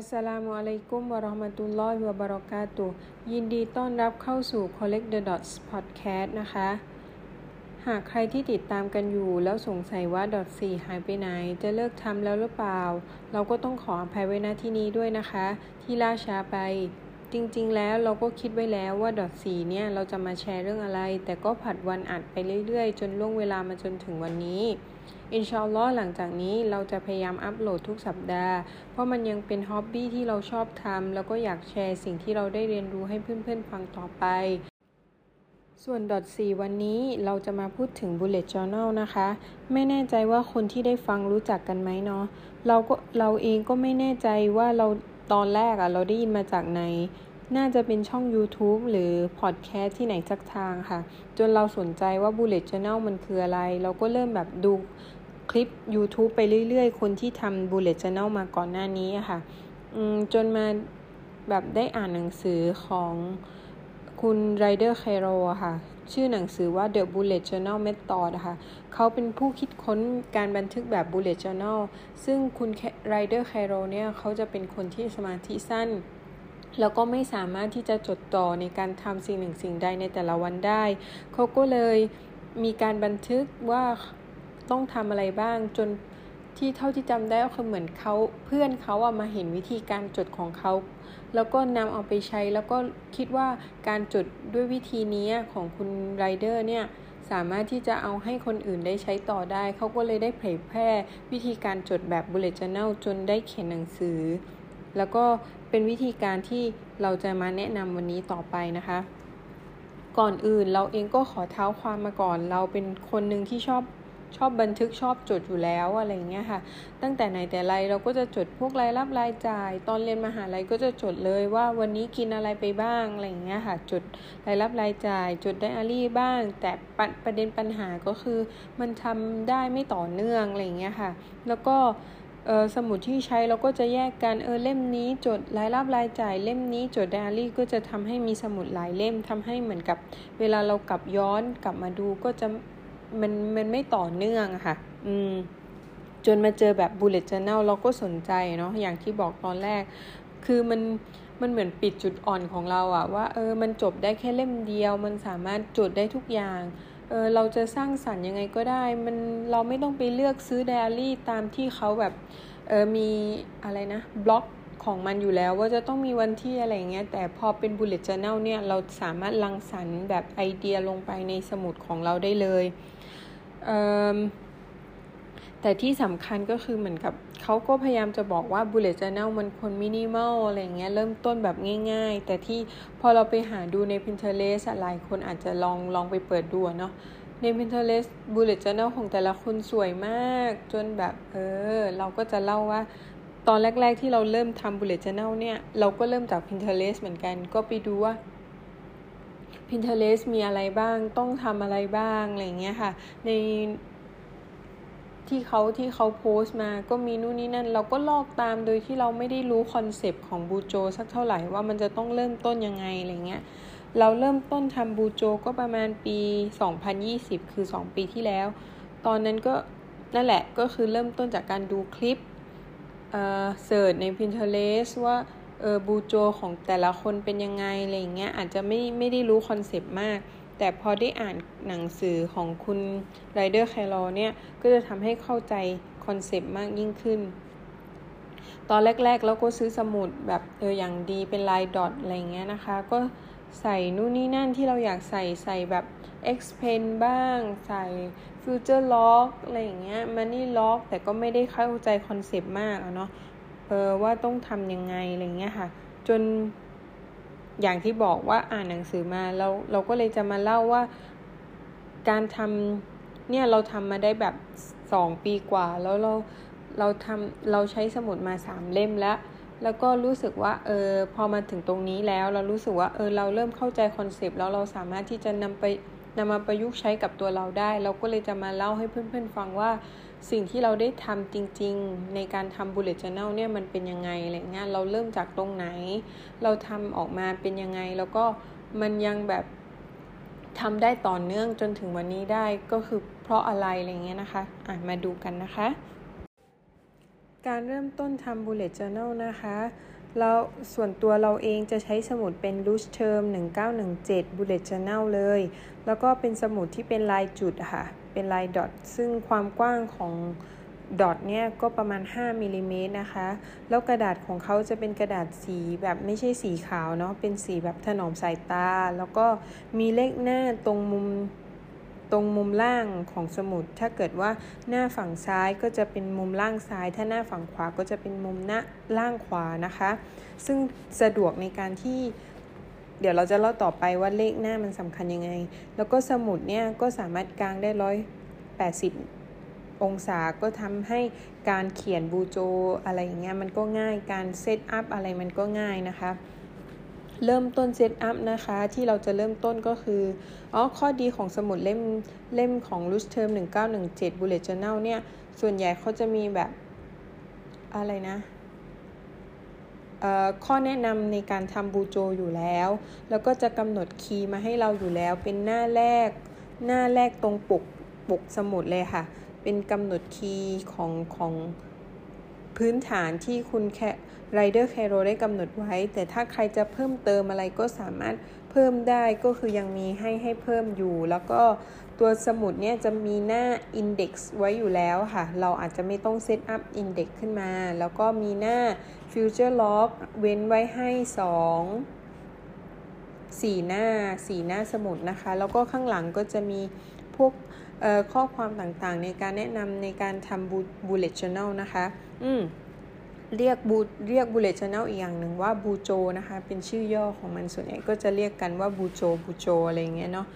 อัสสลามุอะลัยกุมวะราะห์มะตุลลอฮิวะบะเราะกาตุยินดีต้อนรับเข้าสู่ Collect the Dots Podcast นะคะ หากใครที่ติดตามกันอยู่แล้วสงสัยว่า dot 4หายไปไหน จะเลิกทำแล้วหรือเปล่า เราก็ต้องขออภัยไว้ณที่นี้ด้วยนะคะ ที่ล่าช้าไป จริงๆ แล้วเราก็คิดไว้แล้วว่า dot 4เนี่ยเราจะมาแชร์เรื่องอะไร แต่ก็ผัดวันอัดไปเรื่อยๆ จนล่วงเวลามาจนถึงวันนี้อินชาอัลลอฮ์หลังจากนี้เราจะพยายามอัปโหลดทุกสัปดาห์ เพราะมันยังเป็นฮ็อบบี้ที่เราชอบทำแล้วก็อยากแชร์สิ่งที่เราได้เรียนรู้ให้เพื่อนๆฟังต่อไป ส่วนดอท4วันนี้เราจะมาพูดถึง Bullet Journal นะคะ ไม่แน่ใจว่าคนที่ได้ฟังรู้จักกันไหมเนาะเราก็เราเองก็ไม่แน่ใจว่าเรา ตอนแรกอะเราได้ยินมาจากไหนน่าจะเป็นช่อง YouTube หรือพอดแคสต์ที่ไหนสักทางค่ะ จนเราสนใจว่า Bullet Journal มันคืออะไร เราก็เริ่มแบบดูคลิป YouTube ไปเรื่อยๆ คนที่ทำ Bullet Journal มาก่อนหน้านี้ค่ะจนมาแบบได้อ่านหนังสือของคุณไรเดอร์ไคโรค่ะ ชื่อหนังสือว่า The Bullet Journal Method ค่ะเขาเป็นผู้คิดค้นการบันทึกแบบ Bullet Journal ซึ่งคุณไรเดอร์ไคโรเนี่ยเขาจะเป็นคนที่สมาธิสั้น แล้วก็ไม่สามารถที่จะจดต่อในการทำสิ่งหนึ่งสิ่งใดในแต่ละวันได้ เขาก็เลยมีการบันทึกว่าต้องทำอะไรบ้างจน ที่เท่าที่จำได้ก็คือเหมือนเขาเพื่อนเขาอะมาเห็นวิธีการจดของเขา แล้วก็นำเอาไปใช้แล้วก็คิดว่าการจดด้วยวิธีนี้ของคุณไรเดอร์เนี่ยสามารถที่จะเอาให้คนอื่นได้ใช้ต่อได้ เขาก็เลยได้เผยแพร่วิธีการจดแบบ bullet journal จนได้เขียนหนังสือ แล้วก็เป็นวิธีการที่เราจะมาแนะนำวันนี้ต่อไปนะคะ ก่อนอื่นเราเองก็ขอเท้าความมาก่อน เราเป็นคนหนึ่งที่ชอบ ชอบบันทึกชอบจดอยู่แล้วอะไรเงี้ยค่ะ ตั้งแต่ไหนแต่ไรเราก็จะจดพวกรายรับรายจ่าย ตอนเรียนมหาลัยก็จะจดเลยว่าวันนี้กินอะไรไปบ้างอะไรเงี้ยค่ะ จดรายรับรายจ่าย จดไดอารี่บ้าง แต่ประเด็นปัญหาก็คือมันทำได้ไม่ต่อเนื่องอะไรเงี้ยค่ะ แล้วก็สมุดที่ใช้เราก็จะแยกกันเออเล่มนี้จดรายรับรายจ่ายเล่มนี้จดไดอารี่ก็จะทำให้มีสมุดหลายเล่มทำให้เหมือนกับ เวลาเรากลับย้อนกลับมาดูก็จะ มันมันไม่ต่อเนื่องค่ะ อืม จนมาเจอแบบ bullet journal เราก็สนใจเนาะอย่างที่บอกตอนแรก คือมันมันเหมือนปิดจุดอ่อนของเราอะว่าเออมันจบได้แค่เล่มเดียว มันสามารถจดได้ทุกอย่างเออเราจะสร้างสรรค์ยังไงก็ได้ มันเราไม่ต้องไปเลือกซื้อไดอารี่ตามที่เขาแบบเออมีอะไรนะบล็อกของมันอยู่แล้วว่าจะต้องมีวันที่อะไรเงี้ยแต่พอเป็น bullet journal เนี่ยเราสามารถลังสรรค์แบบไอเดียลงไปในสมุดของเราได้เลย แต่ที่สำคัญก็คือเหมือนกับเขาก็พยายามจะบอกว่า bullet journal มันควรมินิมอลอะไรเงี้ยเริ่มต้นแบบง่ายๆ แต่ที่พอเราไปหาดูใน Pinterest หลายคนอาจจะลองลองไปเปิดดูเนาะใน Pinterest bullet journal ของแต่ละคนสวยมาก จนแบบเออ เราก็จะเล่าว่า ตอนแรก ๆ ที่เราเริ่มทำ bullet journal เนี่ย เราก็เริ่มจาก Pinterest เหมือนกัน ก็ไปดูว่า Pinterest มีอะไรบ้าง ต้องทำอะไรบ้างอะไรเงี้ยค่ะ ในที่เขาที่เขาโพสต์มาก็มีนู่นนี่นั่น เราก็ลอกตามโดยที่เราไม่ได้รู้คอนเซปต์ของบูโจสักเท่าไหร่ว่ามันจะต้องเริ่มต้นยังไงอะไรเงี้ยเราเริ่มต้นทำ bujo ก็ประมาณปี 2020 คือ 2 ปีที่แล้ว ตอนนั้นก็นั่นแหละก็คือเริ่มต้นจากการดูคลิปเอ่อ search ใน Pinterest ว่า เออ bujo ของแต่ละคนเป็นยังไงอะไรเงี้ยอาจจะไม่ไม่ได้รู้คอนเซปต์มาก แต่พอได้อ่านหนังสือของคุณ Ryder Carroll เนี่ยก็จะทำให้เข้าใจคอนเซปต์มากยิ่งขึ้น ตอนแรกๆเราก็ซื้อสมุดแบบเอออย่างดีเป็นลาย dot อะไรเงี้ยนะคะ ก็ใส่นู่นนี่นั่นที่เราอยากใส่ใส่แบบ X Pen บ้าง ใส่ future lock อะไรอย่างเงี้ย money lock แต่ก็ไม่ได้เข้าใจคอนเซปต์มากเนาะ ออว่าต้องทำยังไงอะไรเงี้ยค่ะ จนอย่างที่บอกว่าอ่านหนังสือมาเราเราก็เลยจะมาเล่าว่าการทำเนี่ยเราทำมาได้แบบสองปีกว่า แล้วเราเราทำเราใช้สมุดมาสามเล่มแล้ว แล้วก็รู้สึกว่าเออพอมาถึงตรงนี้แล้ว เรารู้สึกว่าเออเราเริ่มเข้าใจคอนเซปต์แล้วเราสามารถที่จะนำไปนำมาประยุกต์ใช้กับตัวเราได้ เราก็เลยจะมาเล่าให้เพื่อนๆฟังว่า สิ่งที่เราได้ทำจริงๆ ในการทำ bullet journal เนี่ยมันเป็นยังไงอะไรเงี้ยเราเริ่มจากตรงไหน เราทำออกมาเป็นยังไง แล้วก็มันยังแบบทำได้ต่อเนื่องจนถึงวันนี้ได้ก็คือเพราะอะไรอะไรเงี้ยนะคะอะมาดูกันนะคะ การเริ่มต้นทำ bullet journal นะคะ เราส่วนตัวเราเองจะใช้สมุดเป็น loose term 1917 bullet journal เลย แล้วก็เป็นสมุดที่เป็นลายจุดค่ะ เป็นลายดอท ซึ่งความกว้างของดอทเนี่ยก็ประมาณ 5มิลิเมตรนะคะ แล้วกระดาษของเขาจะเป็นกระดาษสีแบบไม่ใช่สีขาวเนาะ เป็นสีแบบถนอมสายตา แล้วก็มีเลขหน้าตรงมุม ตรงมุมล่างของสมุด ถ้าเกิดว่าหน้าฝั่งซ้ายก็จะเป็นมุมล่างซ้าย ถ้าหน้าฝั่งขวาก็จะเป็นมุมหน้าล่างขวานะคะ ซึ่งสะดวกในการที่เดี๋ยวเราจะเล่าต่อไปว่าเลขหน้ามันสำคัญยังไง แล้วก็สมุดเนี่ยก็สามารถกางได้ร้อยแปดสิบองศาก็ทำให้การเขียน bujo อะไรอย่างเงี้ยมันก็ง่าย การ set up อะไรมันก็ง่ายนะคะ เริ่มต้น set up นะคะ ที่เราจะเริ่มต้นก็คืออ๋อข้อดีของสมุดเล่มเล่มของ l u s Term 1917 Bullet Journal เนี่ย ส่วนใหญ่เขาจะมีแบบอะไรนะข้อแนะนำในการทำบูโจอยู่แล้ว แล้วก็จะกำหนดคีย์มาให้เราอยู่แล้ว เป็นหน้าแรก หน้าแรกตรงปกปกสมุดเลยค่ะ เป็นกำหนดคีย์ของของพื้นฐานที่คุณแค่ ไรเดอร์แคโรได้กำหนดไว้ แต่ถ้าใครจะเพิ่มเติมอะไรก็สามารถเพิ่มได้ก็คือยังมีให้ให้เพิ่มอยู่ แล้วก็ตัวสมุดเนี่ยจะมีหน้า Index ไว้อยู่แล้วค่ะ เราอาจจะไม่ต้องเซตอัพ Index ขึ้นมา แล้วก็มีหน้า Future Log เว้นไว้ให้2 4หน้า4หน้าสมุดนะคะ แล้วก็ข้างหลังก็จะมีพวกข้อความต่างๆ ในการแนะนำในการทำ bullet journal นะคะ อืม เรียกบูเรียก Bullet Journal อีกอย่างหนึ่งว่า BuJo นะคะ เป็นชื่อย่อของมันส่วนใหญ่ก็จะเรียกกันว่า BuJo BuJo อะไรเงี้ยเนาะ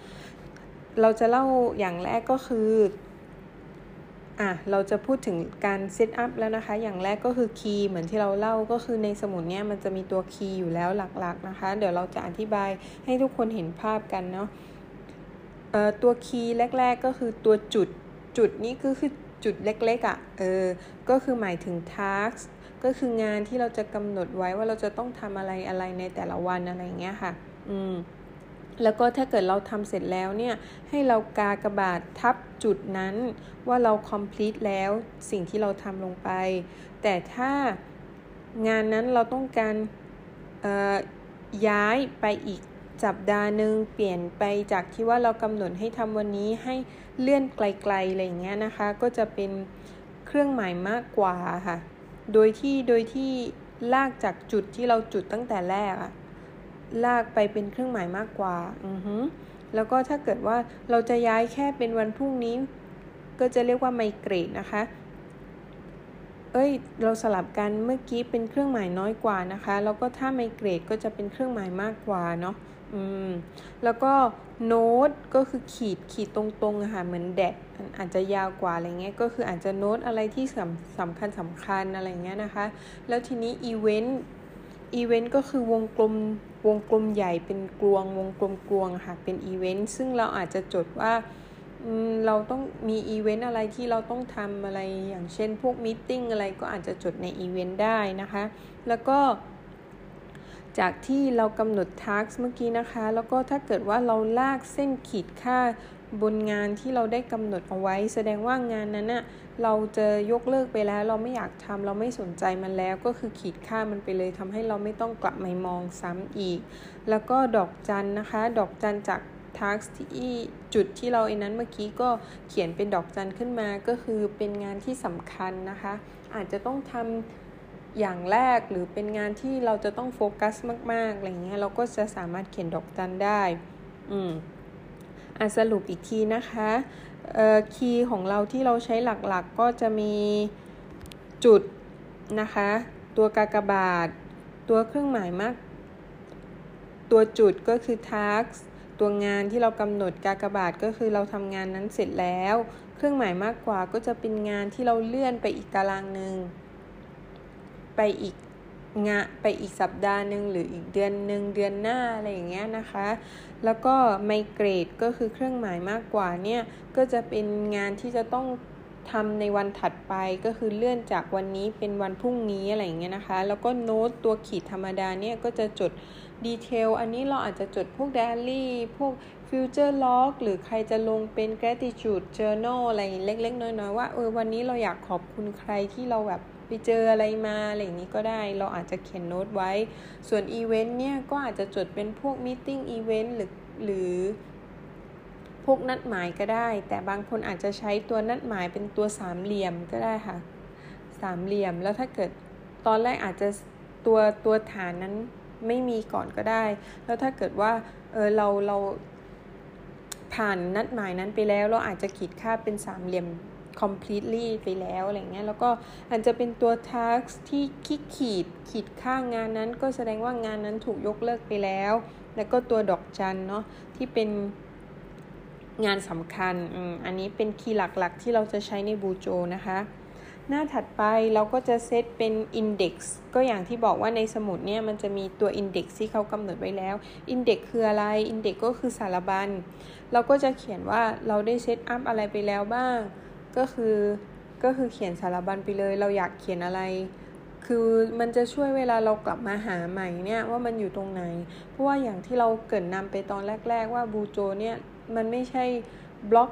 เราจะเล่าอย่างแรกก็คืออะเราจะพูดถึงการ set up แล้วนะคะ อย่างแรกก็คือ key เหมือนที่เราเล่าก็คือในสมุดเนี้ยมันจะมีตัว key อยู่แล้วหลักๆนะคะ เดี๋ยวเราจะอธิบายให้ทุกคนเห็นภาพกันเนาะเอ่อตัว key แรก ๆ ก็คือตัวจุดจุดนี้ก็คือจุดเล็กๆอะ่ะเออก็คือหมายถึง task ก็คืองานที่เราจะกำหนดไว้ว่าเราจะต้องทำอะไรอะไรในแต่ละวันอะไรเงี้ยค่ะ อืมแล้วก็ถ้าเกิดเราทำเสร็จแล้วเนี่ย ให้เรากากระบาดทับจุดนั้นว่าเรา complete แล้วสิ่งที่เราทำลงไป แต่ถ้างานนั้นเราต้องการย้ายไปอีกสัปดาห์หนึ่งเปลี่ยนไปจากที่ว่าเรากำหนดให้ทำวันนี้ให้เลื่อนไกลๆอะไรเงี้ยนะคะ ก็จะเป็นเครื่องหมายมากกว่าค่ะ โดยที่โดยที่ลากจากจุดที่เราจุดตั้งแต่แรกอะลากไปเป็นเครื่องหมายมากกว่าอือฮึแล้วก็ถ้าเกิดว่าเราจะย้ายแค่เป็นวันพรุ่งนี้ ก็จะเรียกว่าไมเกรดนะคะ เอ้ย เราสลับกันเมื่อกี้เป็นเครื่องหมายน้อยกว่านะคะ แล้วก็ถ้าไมเกรดก็จะเป็นเครื่องหมายมากกว่าเนาะอืมแล้วก็โน้ตก็คือขีดขีดตรงๆค่ะเหมือน dash อาจจะยาวกว่าอะไรเงี้ยก็คืออาจจะโน้ตอะไรที่สำสำคัญสำคัญอะไรเงี้ยนะคะ แล้วทีนี้ event event ก็คือวงกลมวงกลมใหญ่เป็นกลวงวงกลมกลวงค่ะเป็นอีเวนต์ซึ่งเราอาจจะจดว่า เราต้องมีอีเวนต์อะไรที่เราต้องทำอะไรอย่างเช่นพวก meeting อะไรก็อาจจะจดในอีเวนต์ได้นะคะ แล้วก็จากที่เรากำหนด task เมื่อกี้นะคะ แล้วก็ถ้าเกิดว่าเราลากเส้นขีดค่าบนงานที่เราได้กำหนดเอาไว้ แสดงว่างานนั้นนะ่ะเราจะยกเลิกไปแล้ว เราไม่อยากทำเราไม่สนใจมันแล้ว ก็คือขีดค่ามันไปเลยทำให้เราไม่ต้องกลับมามองซ้ำอีก แล้วก็ดอกจันนะคะ ดอกจันจาก ทักที่จุดที่เราไอ้นั้นเมื่อกี้ก็เขียนเป็นดอกจันขึ้นมาก็คือเป็นงานที่สำคัญนะคะ อาจจะต้องทำอย่างแรกหรือเป็นงานที่เราจะต้องโฟกัสมากๆอะไรเงี้ยเราก็จะสามารถเขียนดอกจันได้ อืมอะสรุปอีกทีนะคะเอ่อคีย์ของเราที่เราใช้หลักๆกก็จะมีจุดนะคะ ตัวกากบาท ตัวเครื่องหมายมาก ตัวจุดก็คือ task ตัวงานที่เรากำหนดกากบาทก็คือเราทำงานนั้นเสร็จแล้ว เครื่องหมายมากกว่าก็จะเป็นงานที่เราเลื่อนไปอีกตารางหนึ่งไปอีกงะไปอีกสัปดาห์หนึ่งหรืออีกเดือนหนึ่งเดือนหน้าอะไรอย่างเงี้ยนะคะ แล้วก็ไมเกรดก็คือเครื่องหมายมากกว่าเนี่ยก็จะเป็นงานที่จะต้องทำในวันถัดไปก็คือเลื่อนจากวันนี้เป็นวันพรุ่งนี้อะไรอย่างเงี้ยนะคะ แล้วก็โน้ตตัวขีดธรรมดาเนี่ยก็จะจด ดีเทลอันนี้เราอาจจะจดพวกไดอารี่พวก future log หรือใครจะลงเป็น gratitude journal อะไรเล็กๆ น้อยๆ ว่าเออวันนี้เราอยากขอบคุณใครที่เราแบบไปเจออะไรมาอะไรอย่างนี้ก็ได้ เราอาจจะเขียนโน้ตไว้ ส่วนอีเวนต์เนี่ยก็อาจจะจดเป็นพวก meeting event หรือหรือพวกนัดหมายก็ได้ แต่บางคนอาจจะใช้ตัวนัดหมายเป็นตัวสามเหลี่ยมก็ได้ค่ะ สามเหลี่ยมแล้วถ้าเกิดตอนแรกอาจจะตัวตัวฐานนั้น ไม่มีก่อนก็ได้ แล้วถ้าเกิดว่าเออเราเราผ่านนัดหมายนั้นไปแล้ว เราอาจจะขีดค่าเป็นสามเหลี่ยม completely ไปแล้วอะไรเงี้ยแล้วก็อาจจะเป็นตัว task ที่คิดขีดขีดค่างานนั้น ก็แสดงว่างานนั้นถูกยกเลิกไปแล้ว แล้วก็ตัวดอกจันเนาะที่เป็นงานสำคัญออันนี้เป็นคีย์หลักๆ ที่เราจะใช้ในบูโจนะคะ หน้าถัดไปเราก็จะเซตเป็น Index ก็อย่างที่บอกว่าในสมุดเนี่ยมันจะมีตัว Index ที่เขากำหนดไว้แล้ว Index คืออะไร Index ก็คือสารบัญ เราก็จะเขียนว่าเราได้เซตอัพอะไรไปแล้วบ้าง ก็คือก็คือเขียนสารบัญไปเลย เราอยากเขียนอะไร คือมันจะช่วยเวลาเรากลับมาหาใหม่เนี่ยว่ามันอยู่ตรงไหน เพราะว่าอย่างที่เราเกิดนนำไปตอนแรก ๆ ว่าบูโจเนี่ยมันไม่ใช่บล็อก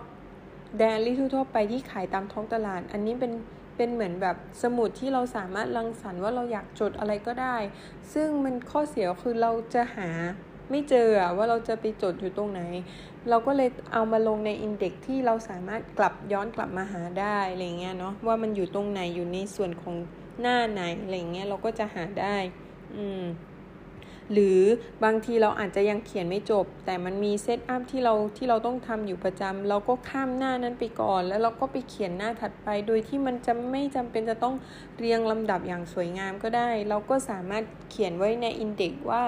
แดนลี่ทั่วไปที่ขายตามท้องตลาด อันนี้เป็น เป็นเหมือนแบบสมุดที่เราสามารถรังสรรค์ว่าเราอยากจดอะไรก็ได้ ซึ่งมันข้อเสียคือเราจะหาไม่เจอว่าเราจะไปจดอยู่ตรงไหน เราก็เลยเอามาลงในอินเด็กที่เราสามารถกลับย้อนกลับมาหาได้อะไรเงี้ยเนาะว่ามันอยู่ตรงไหนอยู่ในส่วนของหน้าไหนอะไรเงี้ยเราก็จะหาได้ อืม หรือบางทีเราอาจจะยังเขียนไม่จบ แต่มันมีเซตอัพที่เราที่เราต้องทำอยู่ประจำเราก็ข้ามหน้านั้นไปก่อน แล้วเราก็ไปเขียนหน้าถัดไป โดยที่มันจะไม่จำเป็นจะต้องเรียงลำดับอย่างสวยงามก็ได้ เราก็สามารถเขียนไว้ในอินเด็กว่า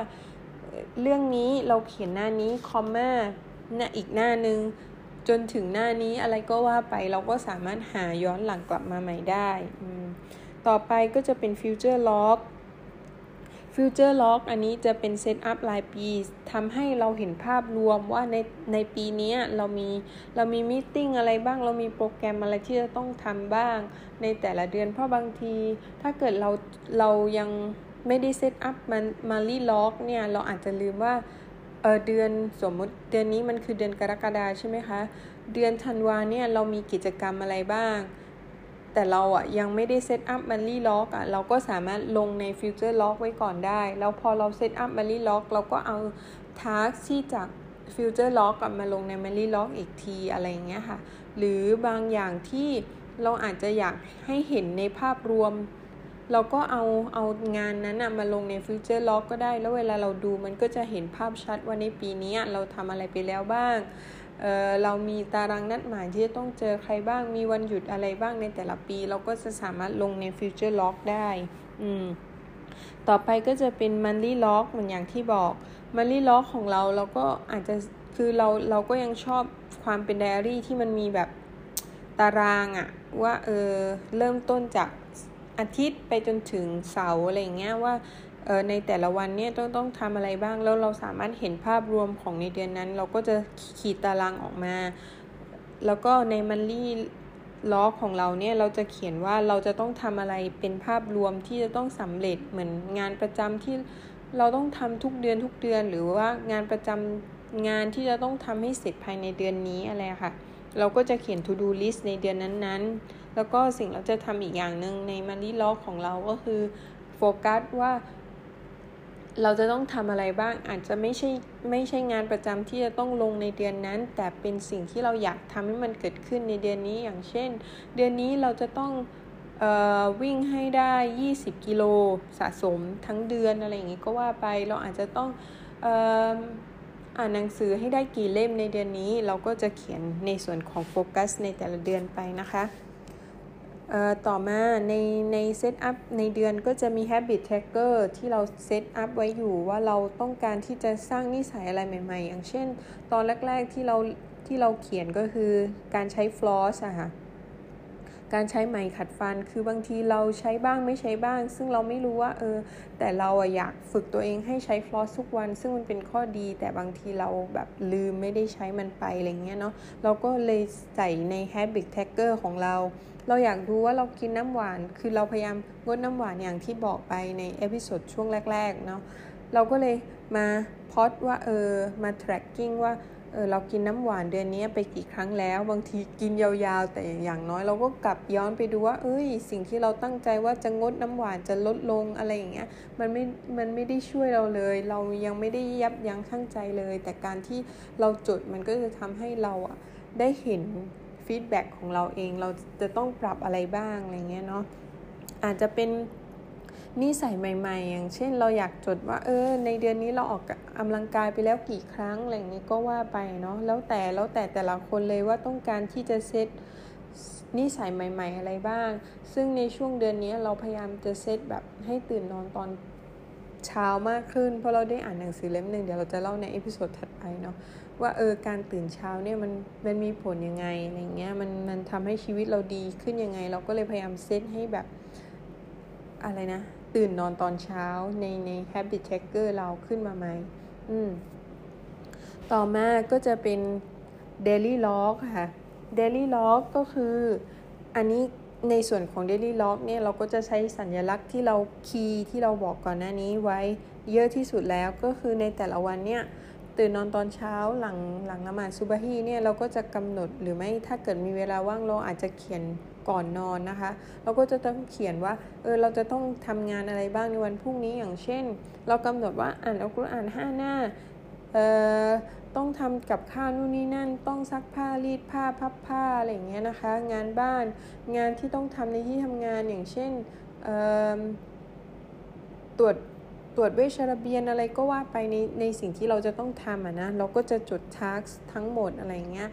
เรื่องนี้เราเขียนหน้านี้คอมมาหน้าอีกหน้านึงจนถึงหน้านี้อะไรก็ว่าไปเราก็สามารถหาย้อนหลังกลับมาใหม่ได้ ต่อไปก็จะเป็น future log future log อันนี้จะเป็น set up รายปีทำให้เราเห็นภาพรวมว่าในในปีนี้เรามีเรามี meeting อะไรบ้าง เรามีโปรแกรมอะไรที่จะต้องทำบ้าง ในแต่ละเดือนเพราะบางที ถ้าเกิดเราเรายังไม่ได้ set up monthly log เนี่ยเราอาจจะลืมว่าเออเดือนสมมติเดือนนี้มันคือเดือนกรกฎาใช่ไหมคะ เดือนธันวาเนี่ยเรามีกิจกรรมอะไรบ้าง แต่เราอะยังไม่ได้ set up monthly log อะเราก็สามารถลงใน future log ไว้ก่อนได้ แล้วพอเรา set up monthly log เราก็เอา task ที่จาก future log กลับมาลงใน monthly log อีกทีอะไรเงี้ยค่ะ หรือบางอย่างที่เราอาจจะอยากให้เห็นในภาพรวม เราก็เอาเอางานนั้นมาลงใน future log ก็ได้ แล้วเวลาเราดูมันก็จะเห็นภาพชัดว่าในปีนี้เราทำอะไรไปแล้วบ้าง เเรามีตารางนัดหมายที่จะต้องเจอใครบ้าง มีวันหยุดอะไรบ้างในแต่ละปี เราก็จะสามารถลงใน Future Log ได้ อืมต่อไปก็จะเป็น Monthly Log เหมือนอย่างที่บอก Monthly Log ของเราเราก็อาจจะคือเราเราก็ยังชอบความเป็นไดอารี่ที่มันมีแบบตารางอะว่าเออเริ่มต้นจากอาทิตย์ไปจนถึงเสาร์อะไรเงี้ยว่า ในแต่ละวันเนี่ยต้องต้องทำอะไรบ้าง แล้วเราสามารถเห็นภาพรวมของในเดือนนั้น เราก็จะขีดตารางออกมา แล้วก็ในมันลี่ล้อของเราเนี่ยเราจะเขียนว่าเราจะต้องทำอะไรเป็นภาพรวมที่จะต้องสำเร็จเหมือนงานประจำที่เราต้องทำทุกเดือนทุกเดือน หรือว่างานประจำงานที่จะต้องทำให้เสร็จภายในเดือนนี้อะไรค่ะ เราก็จะเขียน to do list ในเดือนนั้นๆ แล้วก็สิ่งเราจะทำอีกอย่างหนึ่งในมันลี่ล็อกของเราก็คือโฟกัสว่า เราจะต้องทำอะไรบ้างอาจจะไม่ใช่ไม่ใช่งานประจำที่จะต้องลงในเดือนนั้น แต่เป็นสิ่งที่เราอยากทำให้มันเกิดขึ้นในเดือนนี้อย่างเช่น เดือนนี้เราจะต้องออวิ่งให้ได้ 20 กิโลสะสมทั้งเดือนอะไรอย่างงี้ก็ว่าไปเราอาจจะต้องอออ่านหนังสือให้ได้กี่เล่มในเดือนนี้ เราก็จะเขียนในส่วนของโฟกัสในแต่ละเดือนไปนะคะ ต่อมาในใน set up ในเดือนก็จะมี habit tracker ที่เรา set up ไว้อยู่ว่าเราต้องการที่จะสร้างนิสัยอะไรใหม่ๆ อย่างเช่น ตอนแรก ๆที่เราที่เราเขียนก็คือการใช้ floss อะค่ะ การใช้ไหมขัดฟัน คือบางทีเราใช้บ้างไม่ใช้บ้าง ซึ่งเราไม่รู้ว่าเออ แต่เราอะอยากฝึกตัวเองให้ใช้ floss ทุกวัน ซึ่งมันเป็นข้อดี แต่บางทีเราแบบลืมไม่ได้ใช้มันไปอะไรเงี้ยเนาะ เราก็เลยใส่ใน habit tracker ของเรา เราอยากดูว่าเรากินน้ำหวาน คือเราพยายามงดน้ำหวานอย่างที่บอกไปใน episode ช่วงแรก ๆ เนาะ เราก็เลยมาพอดว่าเออมา tracking ว่า เออเรากินน้ำหวานเดือนนี้ไปกี่ครั้งแล้ว บางทีกินยาวๆ แต่อย่างน้อยเราก็กลับย้อนไปดูว่า เอ้ย สิ่งที่เราตั้งใจว่าจะงดน้ำหวานจะลดลงอะไรอย่างเงี้ยมันไม่มันไม่ได้ช่วยเราเลย เรายังไม่ได้ยับยั้งชั่งใจเลย แต่การที่เราจดมันก็จะทำให้เราอะได้เห็น feedback ของเราเองเราจะต้องปรับอะไรบ้างอะไรเงี้ยเนาะอาจจะเป็น นิสัยใหม่ ๆ อย่างเช่นเราอยากจดว่า เออ ในเดือนนี้เราออกกำลังกายไปแล้วกี่ครั้งอะไรอย่างนี้ก็ว่าไปเนาะแล้วแต่แล้วแต่แต่ละคนเลยว่าต้องการที่จะเซตนิสัยใหม่ ๆ อะไรบ้าง ซึ่งในช่วงเดือนนี้เราพยายามจะเซตแบบให้ตื่นนอนตอนเช้ามากขึ้น เพราะเราได้อ่านหนังสือเล่มหนึ่งเดี๋ยวเราจะเล่าใน episode ถัดไปเนาะว่าเออการตื่นเช้าเนี่ยมันมันมีผลยังไงอะไรเงี้ยมันมันทำให้ชีวิตเราดีขึ้นยังไง เราก็เลยพยายามเซตให้แบบอะไรนะ ตื่นนอนตอนเช้าในใน habit tracker เราขึ้นมาไหมอืมต่อมาก็จะเป็น daily log ค่ะ daily log ก็คืออันนี้ในส่วนของ daily log เนี่ยเราก็จะใช้สัญลักษณ์ที่เราคีย์ที่เราบอกก่อนหน้านี้ไว้เยอะที่สุดแล้วก็คือในแต่ละวันเนี่ยตื่นนอนตอนเช้าหลังหลังละหมาดซุบฮีเนี่ยเราก็จะกำหนดหรือไม่ถ้าเกิดมีเวลาว่างเราอาจจะเขียน ก่อนนอนนะคะ เราก็จะต้องเขียนว่าเออเราจะต้องทำงานอะไรบ้างในวันพรุ่งนี้อย่างเช่น เรากำหนดว่าอ่านอัลกุรอานห้าหน้าเอ่อต้องทำกับข้าวนู่นนี่นั่น ต้องซักผ้ารีดผ้าพับผ้าอะไรอย่างเงี้ยนะคะ งานบ้านงานที่ต้องทำในที่ทำงานอย่างเช่นตรวจตรวจเวชระเบียนอะไรก็ว่าไปในในสิ่งที่เราจะต้องทำอะนะเราก็จะจดทักทั้งหมดอะไรเงี้ย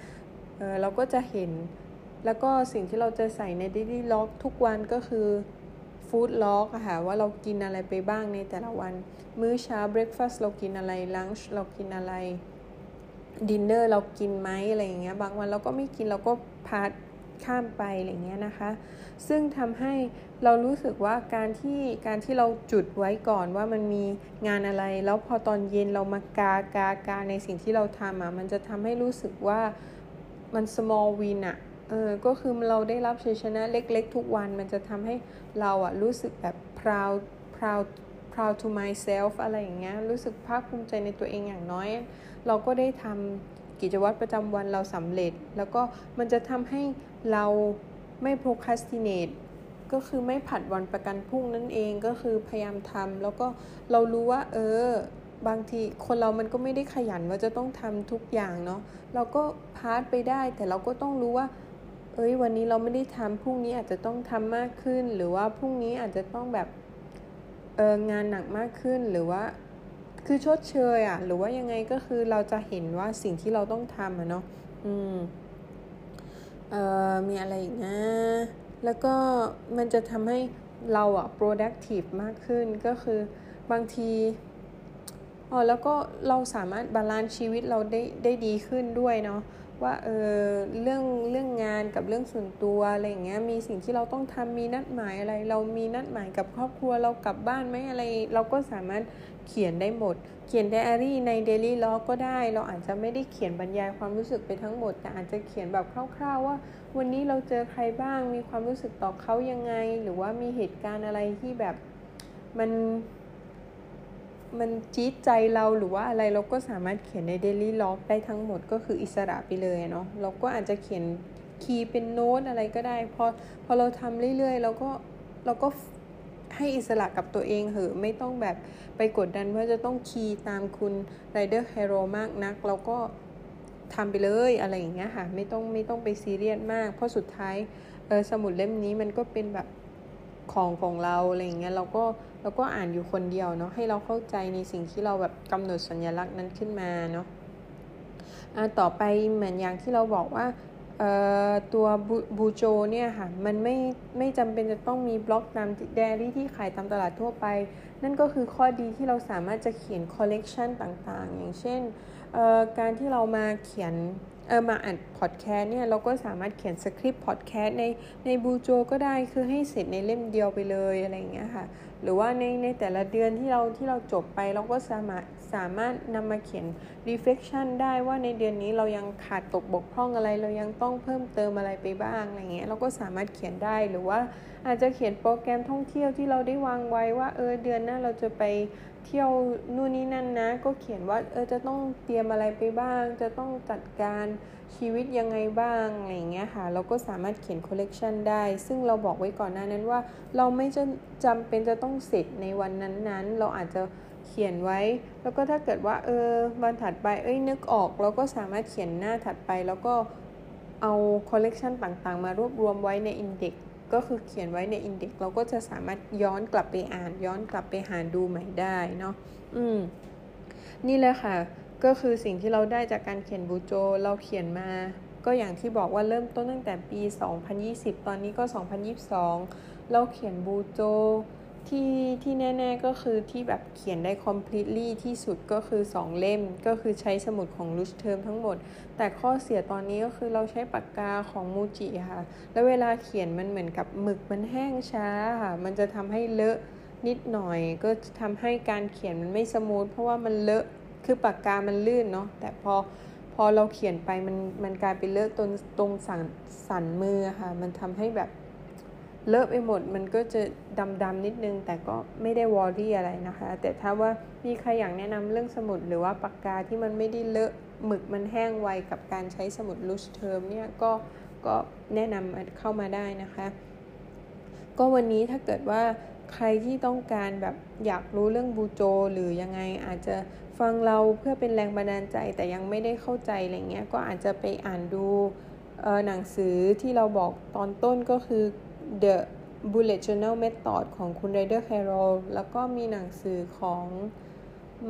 เออเราก็จะเห็น แล้วก็สิ่งที่เราจะใส่ใน daily log ทุกวันก็คือ food log อะค่ะว่าเรากินอะไรไปบ้างในแต่ละวัน มื้อเช้า breakfast เรากินอะไร lunch เรากินอะไร dinner เรากินไหมอะไรอย่างเงี้ยบางวันเราก็ไม่กินเราก็พาข้ามไปอะไรเงี้ยนะคะ ซึ่งทำให้เรารู้สึกว่าการที่การที่เราจุดไว้ก่อนว่ามันมีงานอะไร แล้วพอตอนเย็นเรามากากากาในสิ่งที่เราทำอะมันจะทำให้รู้สึกว่ามัน small win อะ เออก็คือเราได้รับชัยชนะเล็ก ๆ ทุกวันมันจะทำให้เราอะรู้สึกแบบ proud proud proud to myself อะไรอย่างเงี้ยรู้สึกภาคภูมิใจในตัวเองอย่างน้อย เราก็ได้ทำกิจวัตรประจำวันเราสำเร็จ แล้วก็มันจะทำให้เราไม่ procrastinate ก็คือไม่ผัดวันประกันพรุ่งนั่นเองก็คือพยายามทำแล้วก็เรารู้ว่า เออบางทีคนเรามันก็ไม่ได้ขยันว่าจะต้องทำทุกอย่างเนาะเราก็พาร์ทไปได้แต่เราก็ต้องรู้ว่า เอ้ยวันนี้เราไม่ได้ทำพรุ่งนี้อาจจะต้องทำมากขึ้น หรือว่าพรุ่งนี้อาจจะต้องแบบเอองานหนักมากขึ้นหรือว่าคือชดเชยอะหรือว่ายังไงก็คือเราจะเห็นว่าสิ่งที่เราต้องทำอะเนาะอืมเอ่อมีอะไรอีกนะ แล้วก็มันจะทำให้เราอะ productive มากขึ้นก็คือบางทีอ๋อแล้วก็เราสามารถ balance ชีวิตเราได้ได้ดีขึ้นด้วยเนาะ ว่าเออเรื่องเรื่องงานกับเรื่องส่วนตัวอะไรอย่างเงี้ยมีสิ่งที่เราต้องทำมีนัดหมายอะไร เรามีนัดหมายกับครอบครัวเรากลับบ้านไหมอะไร เราก็สามารถเขียนได้หมด เขียนไดอารี่ใน daily log ก็ได้ เราอาจจะไม่ได้เขียนบรรยายความรู้สึกไปทั้งหมด แต่อาจจะเขียนแบบคร่าว ๆ ว่า วันนี้เราเจอใครบ้างมีความรู้สึกต่อเขายังไง หรือว่ามีเหตุการณ์อะไรที่แบบมัน มันจี๊ดใจเราหรือว่าอะไรเราก็สามารถเขียนใน daily log ได้ทั้งหมดก็คืออิสระไปเลยเนาะเราก็อาจจะเขียน key เป็นโน้ตอะไรก็ได้พอพอเราทำเรื่อยๆเราก็เราก็ให้อิสระกับตัวเองเหอะไม่ต้องแบบไปกดดันว่าจะต้องคีย์ตามคุณไรเดอร์ไฮโรมากนัก เราก็ทำไปเลยอะไรอย่างเงี้ยค่ะ ไม่ต้องไม่ต้องไปซีเรียสมาก เพราะสุดท้ายสมุดเล่มนี้มันก็เป็นแบบ ของของเราอะไรอย่างเงี้ยเราก็เราก็อ่านอยู่คนเดียวเนาะให้เราเข้าใจในสิ่งที่เราแบบกำหนดสัญลักษณ์นั้นขึ้นมาเนาะะต่อไปเหมือนอย่างที่เราบอกว่าตัว BuJo เนี่ยค่ะมันไม่ไม่จำเป็นจะต้องมีบล็อกตาม daily ที่ขายตามตลาดทั่วไป นั่นก็คือข้อดีที่เราสามารถจะเขียนคอลเลกชันต่างๆ อย่างเช่นการที่เรามาเขียน ออมาอัดพอดแคสต์เนี่ยเราก็สามารถเขียน script podcast ในใน BuJo ก็ได้คือให้เสร็จในเล่มเดียวไปเลยอะไรอย่างเงี้ยค่ะ หรือว่าในในแต่ละเดือนที่เราที่เราจบไปเราก็สามารถ สามารถนำมาเขียน reflection ได้ว่าในเดือนนี้เรายังขาดตกบกพร่องอะไร เรายังต้องเพิ่มเติมอะไรไปบ้างอะไรเงี้ยเราก็สามารถเขียนได้หรือว่าอาจจะเขียนโปรแกรมท่องเที่ยวที่เราได้วางไว้ว่าเออเดือนหน้าเราจะไปเที่ยวนู่นนี่นั่นนะ ก็เขียนว่าเออจะต้องเตรียมอะไรไปบ้าง จะต้องจัดการชีวิตยังไงบ้างอะไรเงี้ยค่ะ เราก็สามารถเขียนคอลเลกชันได้ ซึ่งเราบอกไว้ก่อนหน้านั้นว่า เราไม่จะจำเป็นจะต้องเสร็จในวันนั้นๆ เราอาจจะ เขียนไว้ แล้วก็ถ้าเกิดว่าเออวันถัดไปเอ้ยนึกออกเราก็สามารถเขียนหน้าถัดไป แล้วก็เอาคอลเลกชันต่างๆ มารวบรวมไว้ในอินเด็กก็คือเขียนไว้ในอินเด็กเราก็จะสามารถย้อนกลับไปอ่าน ย้อนกลับไปหาดูใหม่ได้เนาะอืมนี่เลยค่ะ ก็คือสิ่งที่เราได้จากการเขียนบูโจเราเขียนมาก็อย่างที่บอกว่าเริ่มต้นตั้งแต่ปี 2020 ตอนนี้ก็ 2022 เราเขียนบูโจ ที่ที่แน่ ๆก็คือที่แบบเขียนได้ completely ที่สุดก็คือ 2 เล่มก็คือใช้สมุดของ Lush Term ทั้งหมด แต่ข้อเสียตอนนี้ก็คือเราใช้ปากกาของมูจิค่ะ แล้วเวลาเขียนมันเหมือนกับหมึกมันแห้งช้าค่ะ มันจะทำให้เลอะนิดหน่อย ก็ทำให้การเขียนมันไม่สมูทเพราะว่ามันเลอะคือปากกามันลื่นเนาะแต่พอพอเราเขียนไปมันมันกลายเป็นเลอะตรงตรงสันสันมือค่ะ มันทำให้แบบ เลอะไปหมดมันก็จะดำๆนิดนึง แต่ก็ไม่ได้วอรี่อะไรนะคะ แต่ถ้าว่ามีใครอยากแนะนำเรื่องสมุดหรือว่าปากกาที่มันไม่ได้เลอะหมึกมันแห้งไวกับการใช้สมุดลูชเทอมเนี่ยก็ก็แนะนำเข้ามาได้นะคะ ก็วันนี้ถ้าเกิดว่าใครที่ต้องการแบบอยากรู้เรื่องบูโจ หรือยังไงอาจจะฟังเราเพื่อเป็นแรงบันดาลใจแต่ยังไม่ได้เข้าใจอะไรเงี้ยก็อาจจะไปอ่านดูหนังสือที่เราบอกตอนต้นก็คือ The Bullet Journal Method ของคุณ Ryder Carroll แล้วก็มีหนังสือของ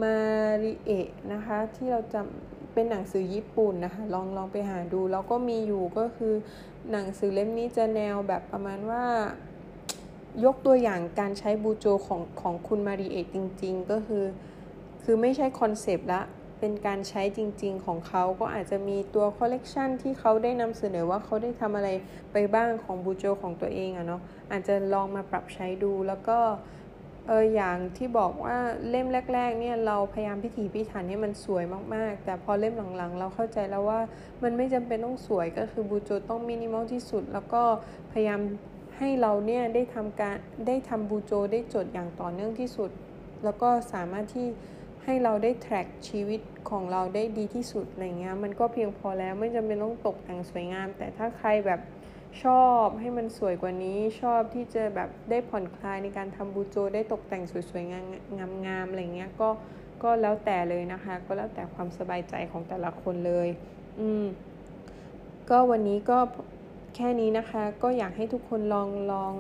มาริเอะนะคะที่เราจำเป็นหนังสือญี่ปุ่นนะคะลองลองไปหาดู แล้วก็มีอยู่ก็คือหนังสือเล่มนี้จะแนวแบบประมาณว่ายกตัวอย่างการใช้ BuJo ของของคุณมาริเอะจริง ๆ ก็คือ คือไม่ใช่คอนเซปต์ละ เป็นการใช้จริง ๆ ของเขาก็อาจจะมีตัวคอลเลกชันที่เขาได้นำเสนอว่าเขาได้ทำอะไรไปบ้างของ BuJo ของตัวเองอะเนาะอาจจะลองมาปรับใช้ดูแล้วก็เอออย่างที่บอกว่าเล่มแรก ๆ เนี่ยเราพยายามพิถีพิถันให้มันสวยมากๆ แต่พอเล่มหลังๆ เราเข้าใจแล้วว่ามันไม่จำเป็นต้องสวยก็คือ BuJo ต้องมินิมอลที่สุด แล้วก็พยายามให้เราเนี่ยได้ทำการได้ทำบูโจได้จดอย่างต่อเนื่องที่สุด แล้วก็สามารถที่ ให้เราได้แทร็กชีวิตของเราได้ดีที่สุดอะไรเงี้ยมันก็เพียงพอแล้วไม่จำเป็นต้องตกแต่งสวยงาม แต่ถ้าใครแบบชอบให้มันสวยกว่านี้ชอบที่จะแบบได้ผ่อนคลายในการทำบูโจได้ตกแต่งสวยๆงามๆอะไรเงี้ยก็ก็แล้วแต่เลยนะคะ ก็แล้วแต่ความสบายใจของแต่ละคนเลย อืม ก็วันนี้ก็แค่นี้นะคะ ก็อยากให้ทุกคนลองลอง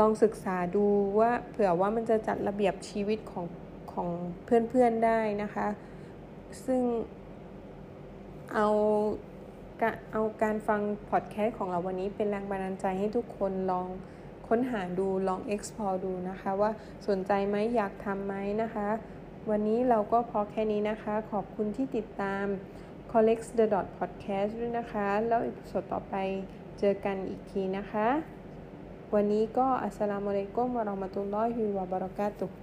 ลองศึกษาดูว่าเผื่อว่ามันจะจัดระเบียบชีวิตของ ของเพื่อนๆได้นะคะ ซึ่งเอาเอาการฟังพอดแคสต์ของเราวันนี้เป็นแรงบันดาลใจให้ทุกคนลองค้นหาดูลอง explore ดูนะคะ ว่าสนใจไหมอยากทำไหมนะคะ วันนี้เราก็พอแค่นี้นะคะ ขอบคุณที่ติดตาม collect the dot podcast ด้วยนะคะ แล้ว episode ต่อไปเจอกันอีกทีนะคะ วันนี้ก็السلام عليكم ورحمة الله وبركاته